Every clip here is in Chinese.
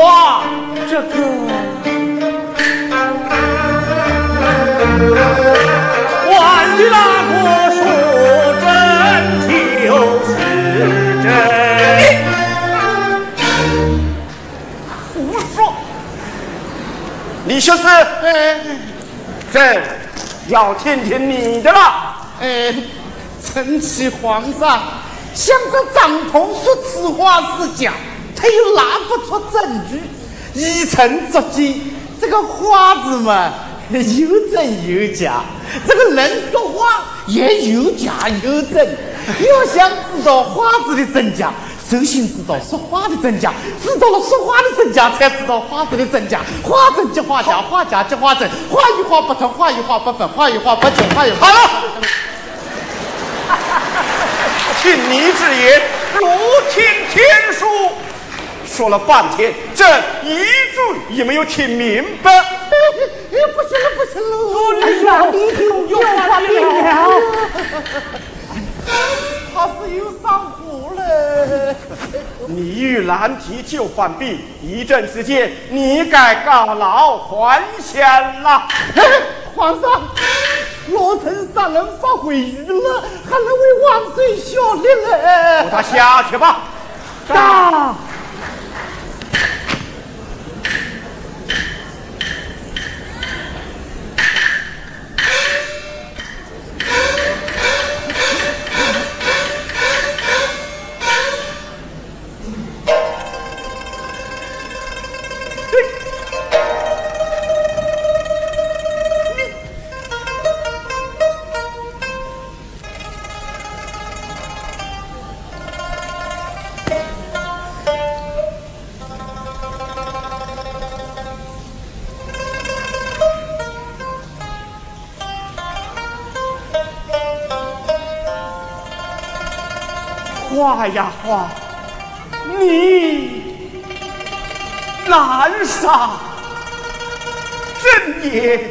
何来错？这问的是实话。这个，万岁大哥说真就是真。胡说！李学士，哎这要听听你的了。哎，臣启皇上，想着张通说此话是假，他又拿不出证据，以臣作见，这个话子嘛，有真有假，这个人说话也有假有真。要想知道话子的真假，首先知道说话的真假，知道了说话的真假，才知道话子的真假。话真即话假，话假即话真，话与话不同，话与话不分，话与话不解，话与好了，听你之言，如听天书。说了半天，这一句也没有听明白。哎，不行了，不行了！哎呀，你又发病了。他是又上火了。你遇难题就犯病，一阵之间，你该告老还乡了。皇上，罗成杀人发回狱了，还能为万岁效力了。扶他下去吧。大。哎呀花，你难杀朕也。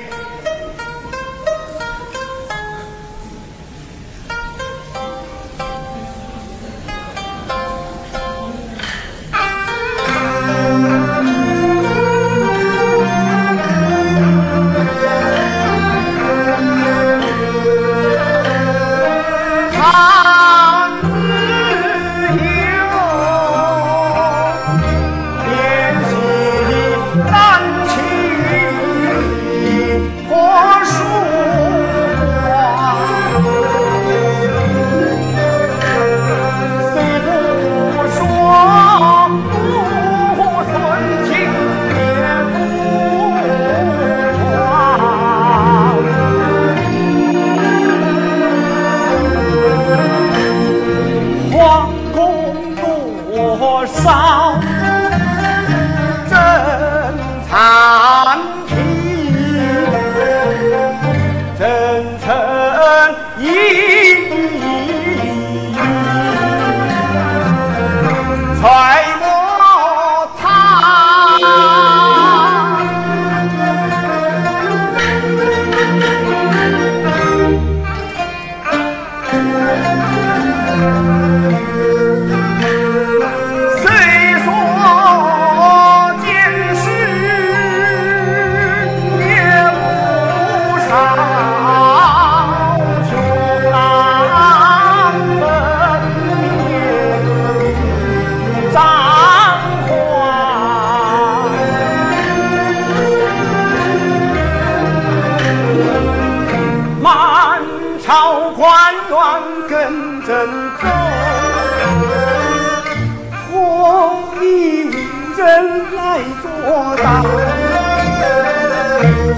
人来作答，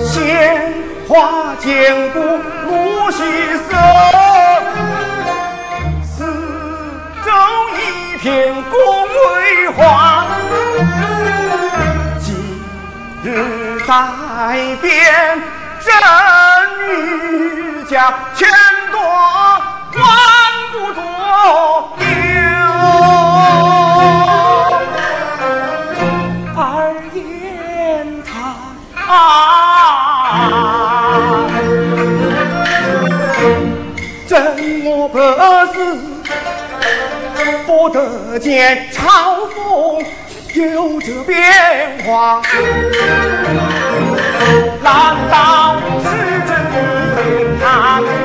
鲜花坚固无虚色，四周一片恭维花。今日在边，朕与家全夺，可见朝风有这变化，难道是真的？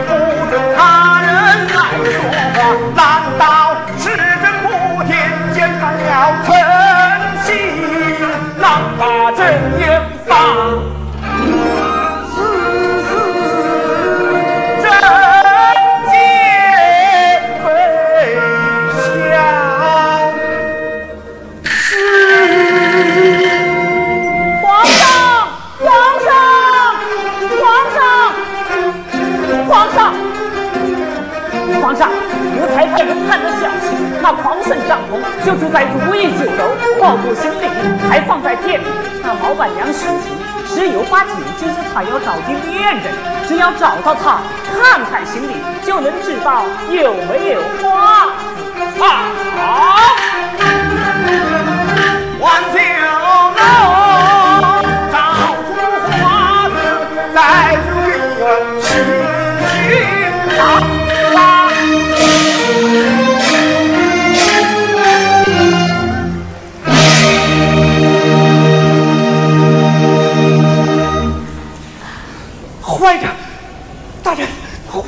就住在如意酒楼，报过行李还放在店里。那老板娘许晴十有八九就是她要找的恋人，只要找到他，看看行李就能知道有没有花子。好，万酒楼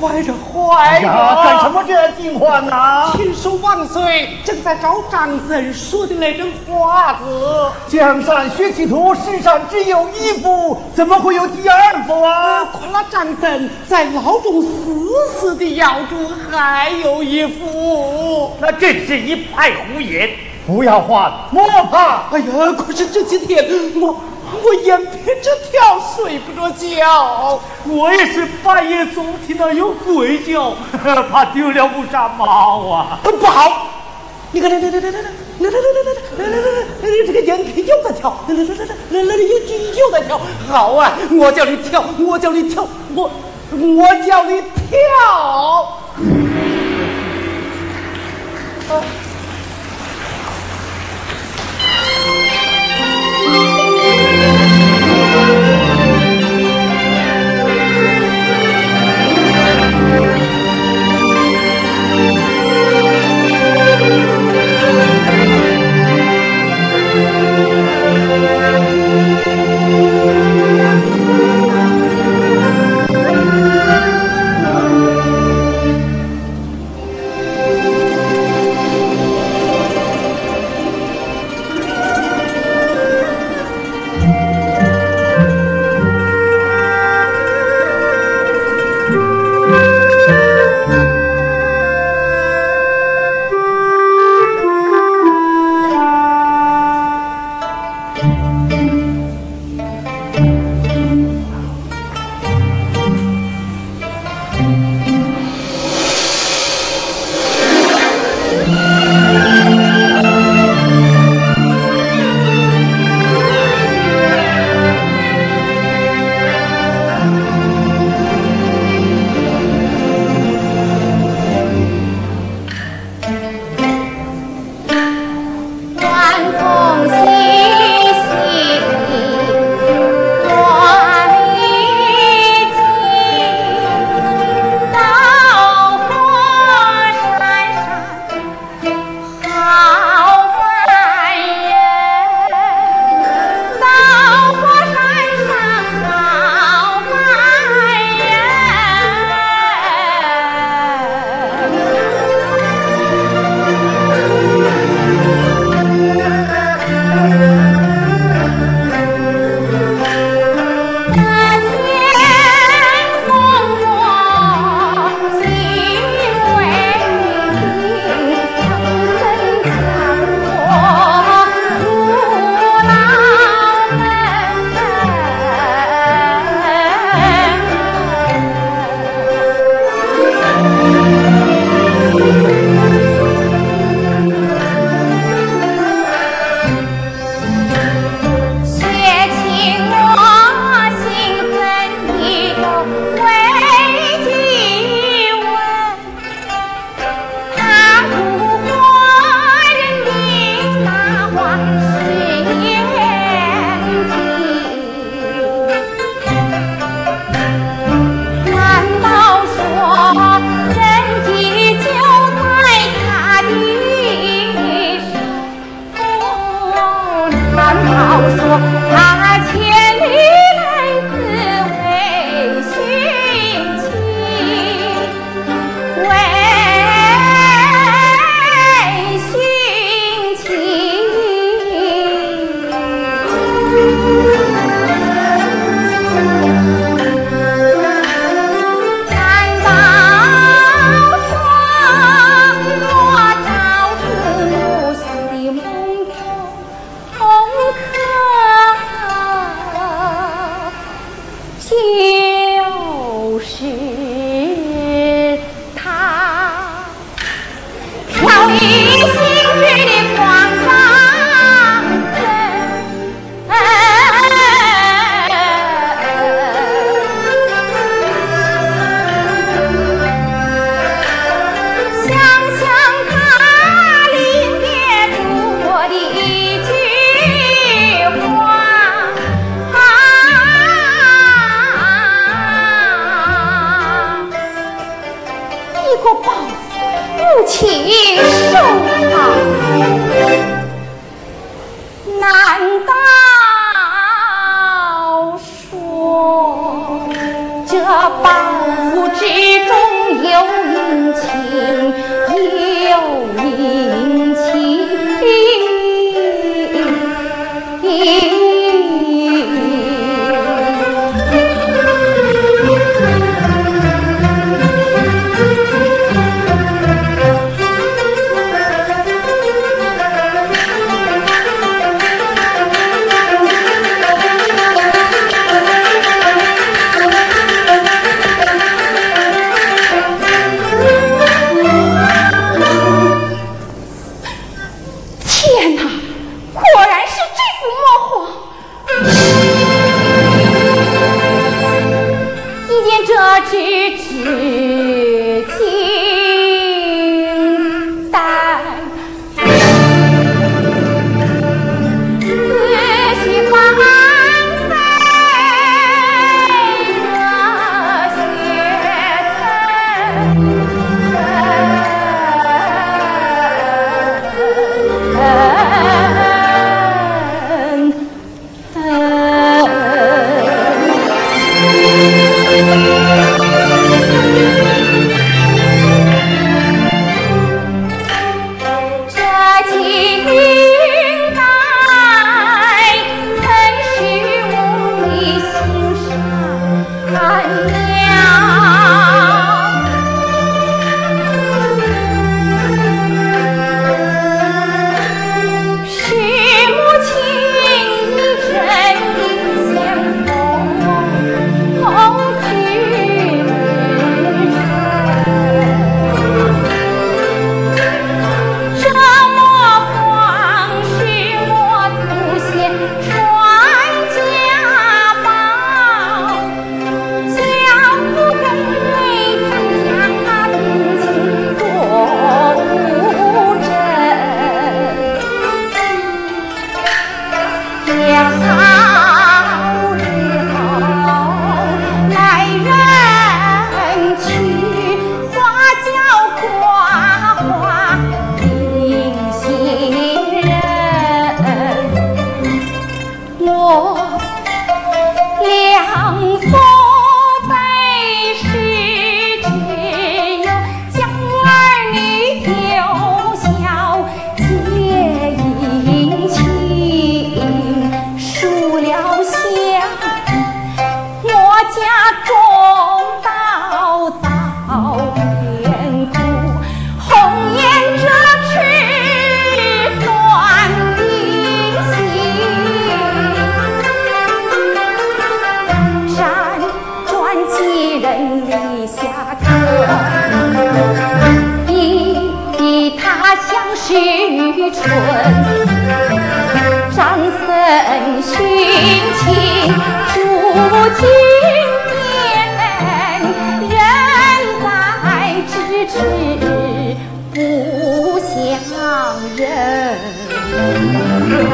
坏着，坏着！干什么这惊慌呢？听说万岁正在找张僧说的那根花子。江山血气图，世上只有一幅，怎么会有第二幅啊？夸那张僧在牢中死死的咬住，还有一幅。那真是一派胡言！不要慌，莫怕。哎呀，可是这几天我。我眼皮着跳，睡不着觉。我也是半夜总听到有鬼叫，怕丢了乌纱帽啊！不好，你看，来来来来来来来来来来来来来来，这个眼皮又在跳，来来来来来来来又又在跳。好啊，我叫你跳，我叫你跳，我我叫你跳。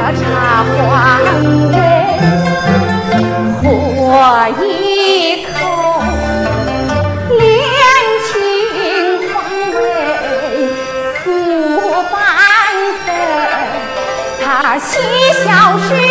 喝茶话嘞，喝一口，恋情话人诉半分，他嬉笑声。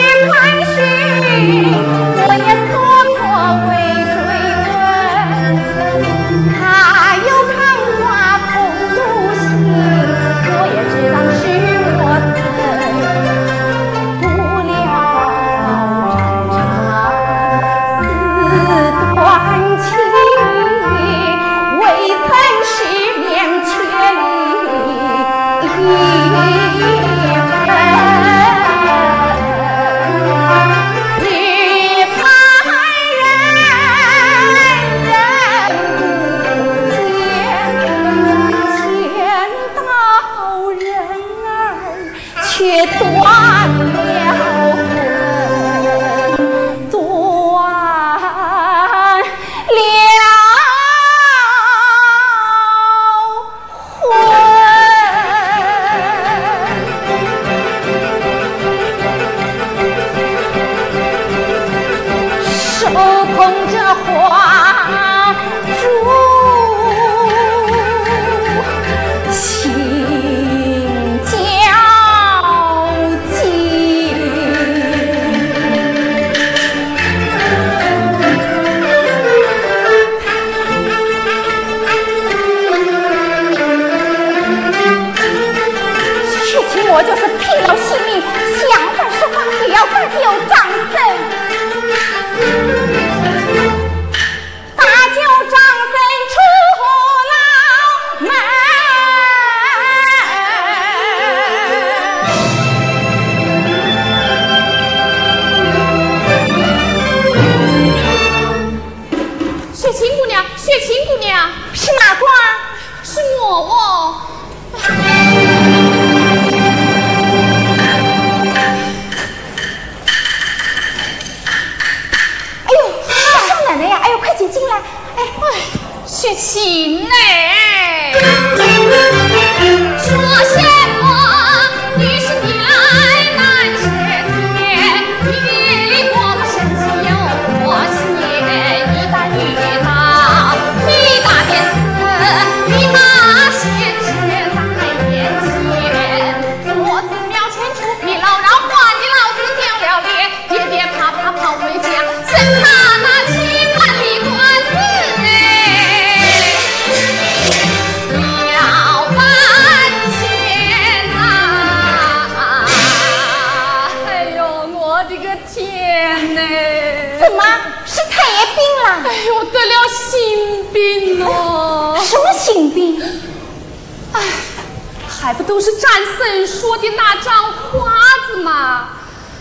还不都是战神说的那张画子吗？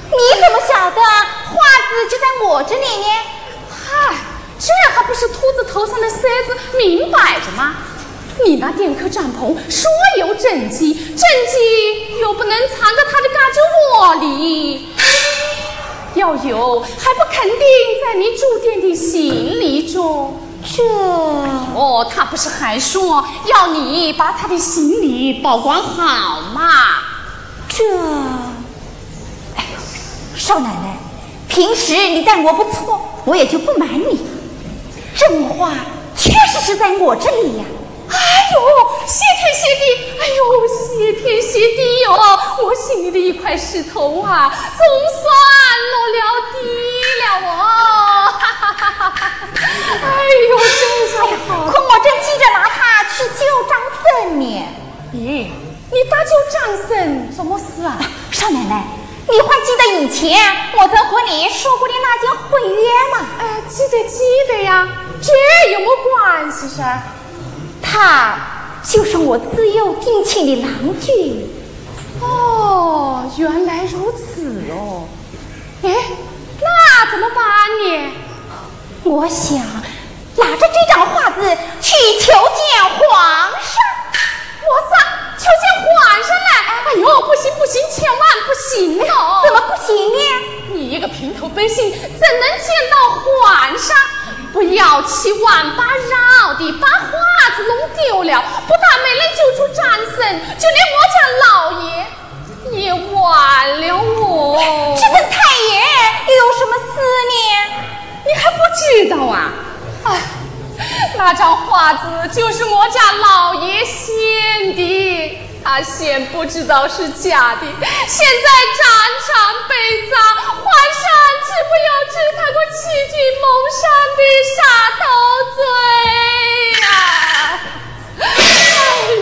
你怎么晓得画子就在我这里呢？嗨，这还不是秃子头上的塞子明摆着吗？你那电客帐篷说有正气，正气又不能藏在他的嘎吱窝里，要有还不肯定在你住店的行李中。这哦，他不是还说要你把他的行李保管好吗？这，哎呦，少奶奶，平时你待我不错，我也就不瞒你。这话确实是在我这里呀。哎呦，谢天谢地！哎呦，谢天谢地哟！我心里的一块石头啊，总算落了地了哦！哎呦，真是好！可我正急着拿它去救张森呢。咦，你搭救张森怎么事啊？少奶奶，你还记得以前我曾和你说过的那件婚约吗？哎，记得记得呀，这有么关系噻？他就是我自幼定亲的郎君。哦，原来如此哦。哎，那怎么办呢？我想拿着这张画子去求见皇上。我啥？求见皇上来？哎呦，不行不行，千万不行哦！怎么不行呢？你一个平头百姓，怎能见到皇上？不要七万八绕的，把画子弄丢了，不但没能救出战神，就连我家老爷也完了我。这跟太爷又有什么事呢？你还不知道啊？哎，那张画子就是我家老爷献的，他先不知道是假的，现在战场被砸，皇上岂不要治他个欺君谋上的杀头罪呀！哎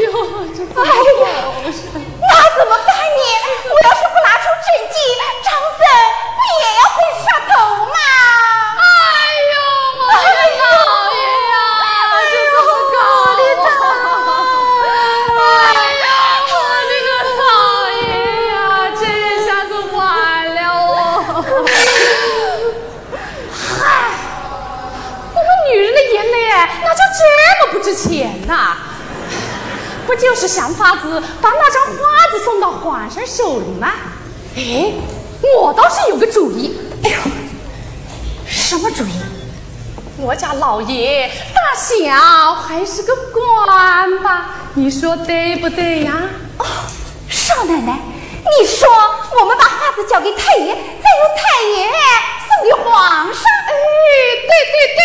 呦，这怎么回事？那怎么办呢？我要是不拿出证据，张三不也要被杀头吗？泪哪就这么不值钱呐？不就是想法子把那张画子送到皇上手里吗？哎，我倒是有个主意。哎呦！什么主意？我家老爷大小还是个官吧？你说对不对呀？哦，少奶奶，你说我们把画子交给太爷，再由太爷皇上。哎，对对对，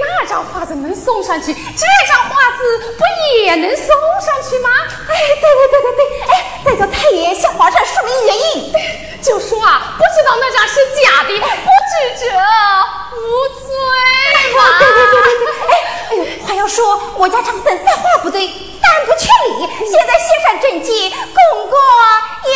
那张画子能送上去，这张画子不也能送上去吗？哎，对对对对对，哎，再叫太爷向皇上说明原因。就说啊，不知道那张是假的，不知者无罪嘛。对对对对对，哎哎呦，话要说我家张三在话不对，但不缺理，现在献上证据，功过也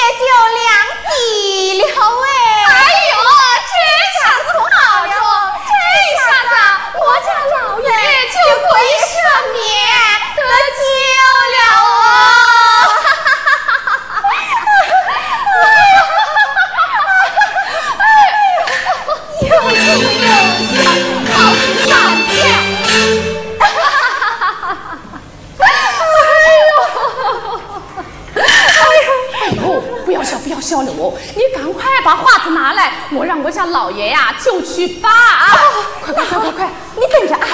老爷呀就去吧。快快快快快，你等着啊！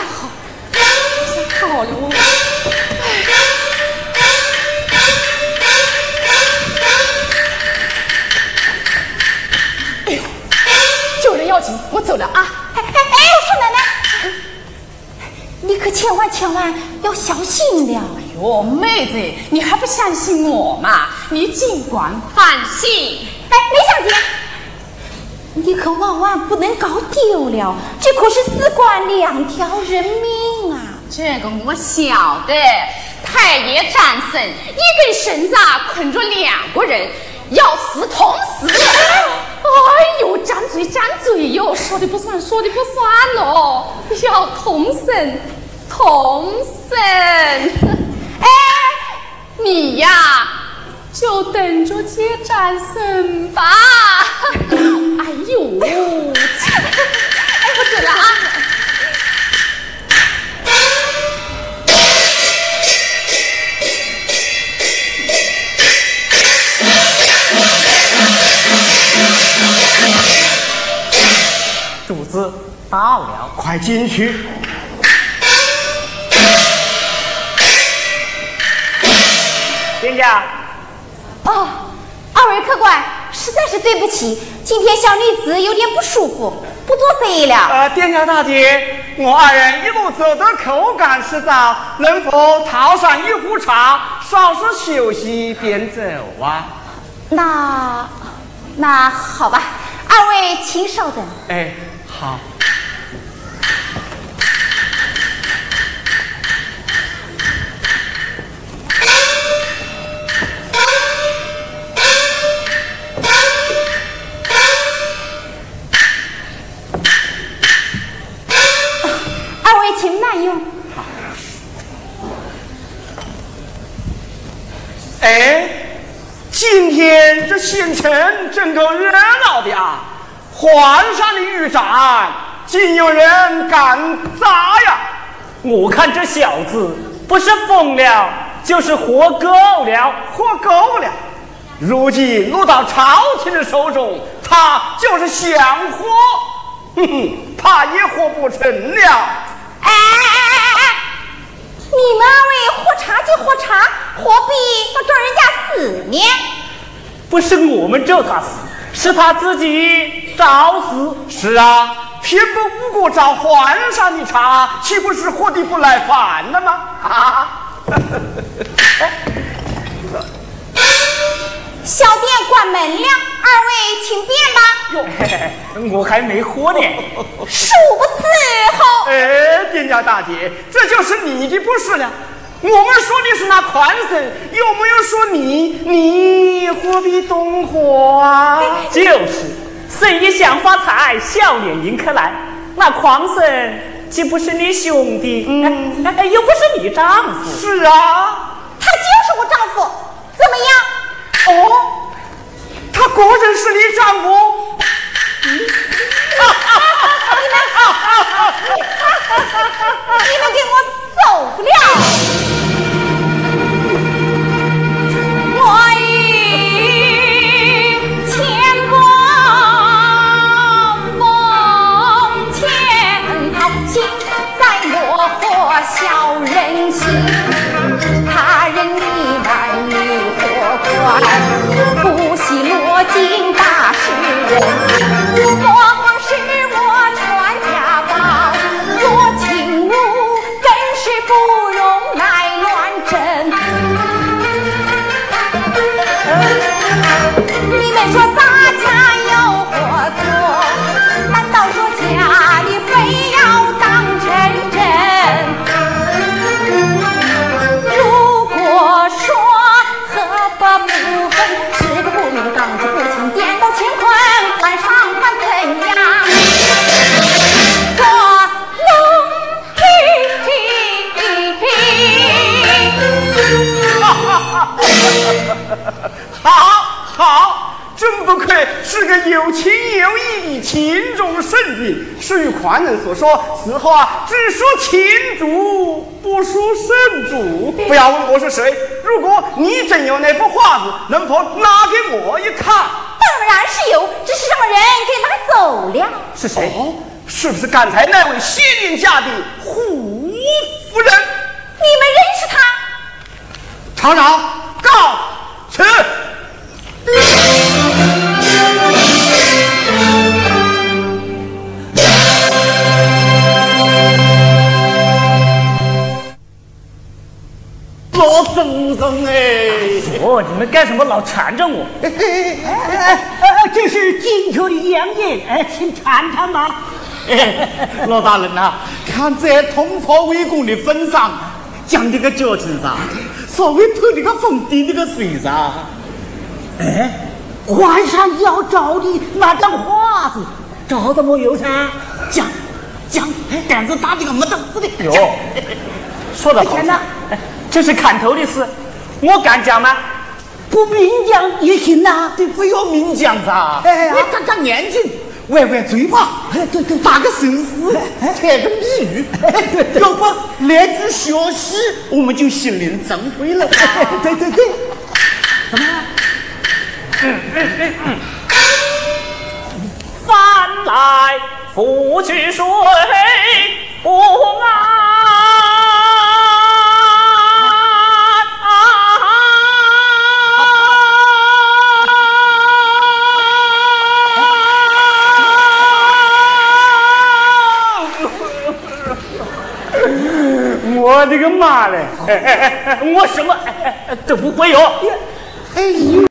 好，好了哦。哎呦，救人要紧，我走了啊！哎哎哎，少奶奶，你可千万千万要小心了。哟，妹子，你还不相信我吗？你尽管放心。哎，梅小姐，你可万万不能搞丢了，这可是事关两条人命啊！这个我晓得，太爷战神，一根绳子捆着两个人，要死同死。哎呦，张嘴张嘴哟，说的不算，说的不算喽，要同生同生。哎，你呀，就等着接战神吧。哎呦，哎，不准了啊！主子到了，快进去。店家，哦，二位客官，实在是对不起，今天小女子有点不舒服，不做生意了。呃，店家大姐，我二人一路走得口干舌燥，能否讨上一壶茶，稍事休息便走啊？那那好吧，二位请稍等。哎，好。今天这县城真够热闹的啊！皇上的御展，竟有人敢砸呀！我看这小子不是疯了，就是活够了。活够了。如今落到朝廷的手中，他就是想活，哼哼，怕也活不成了。哎哎哎哎哎！你们二位喝茶就喝茶，何必要咒人家死呢？不是我们咒他死，是他自己找死。是啊，偏不无故找皇上的茬，岂不是活的不耐烦了吗？啊！小店关门了，二位请便吧。哟，嘿嘿我还没喝呢。恕不伺候。哎，店家大姐，这就是你的不是了。我们说的是那宽生，有没有说你？你何必动火啊？就是，生意想发财，笑脸迎客来。那狂生既不是你兄弟？嗯，哎哎，又不是你丈夫。是啊。他就是我丈夫，怎么样？哦，他果然是你丈夫？你们 你们给我走不了！我与千过风前好情，在落火小人心。他人你男女何关？不惜落尽君。是与狂人所说，此后啊，只说秦主，不说圣主。不要问我是谁，如果你真有那幅画子，能否拿给我一看？当然是有，只是什么人给拿走了？是谁？哦，是不是刚才那位仙人家的胡夫人？你们认识他？厂长，告辞。哟，你们干什么老缠着我？哎哎哎哎哎，这是金秋的洋烟，哎，请尝尝吧。老大人呐、看在同袍为公的份上，讲这个交情上，稍微偷这个风滴这个水上。哎，皇上要找的那张画子，找的没有噻？讲讲，胆子大的个没得事的。哟，说的好这是砍头的事，我敢讲吗？不明讲也行呐、你不要明讲噻，哎呀你看看眼睛，歪歪嘴巴，哎对对打个手势，踩个谜语，要不来句小戏，我们就心领神会了。对对对，怎么？嗯嗯嗯嗯翻来覆去水不安。我的个妈嘞！哎哎哎，我什么哎哎哎都不会有。哎呦。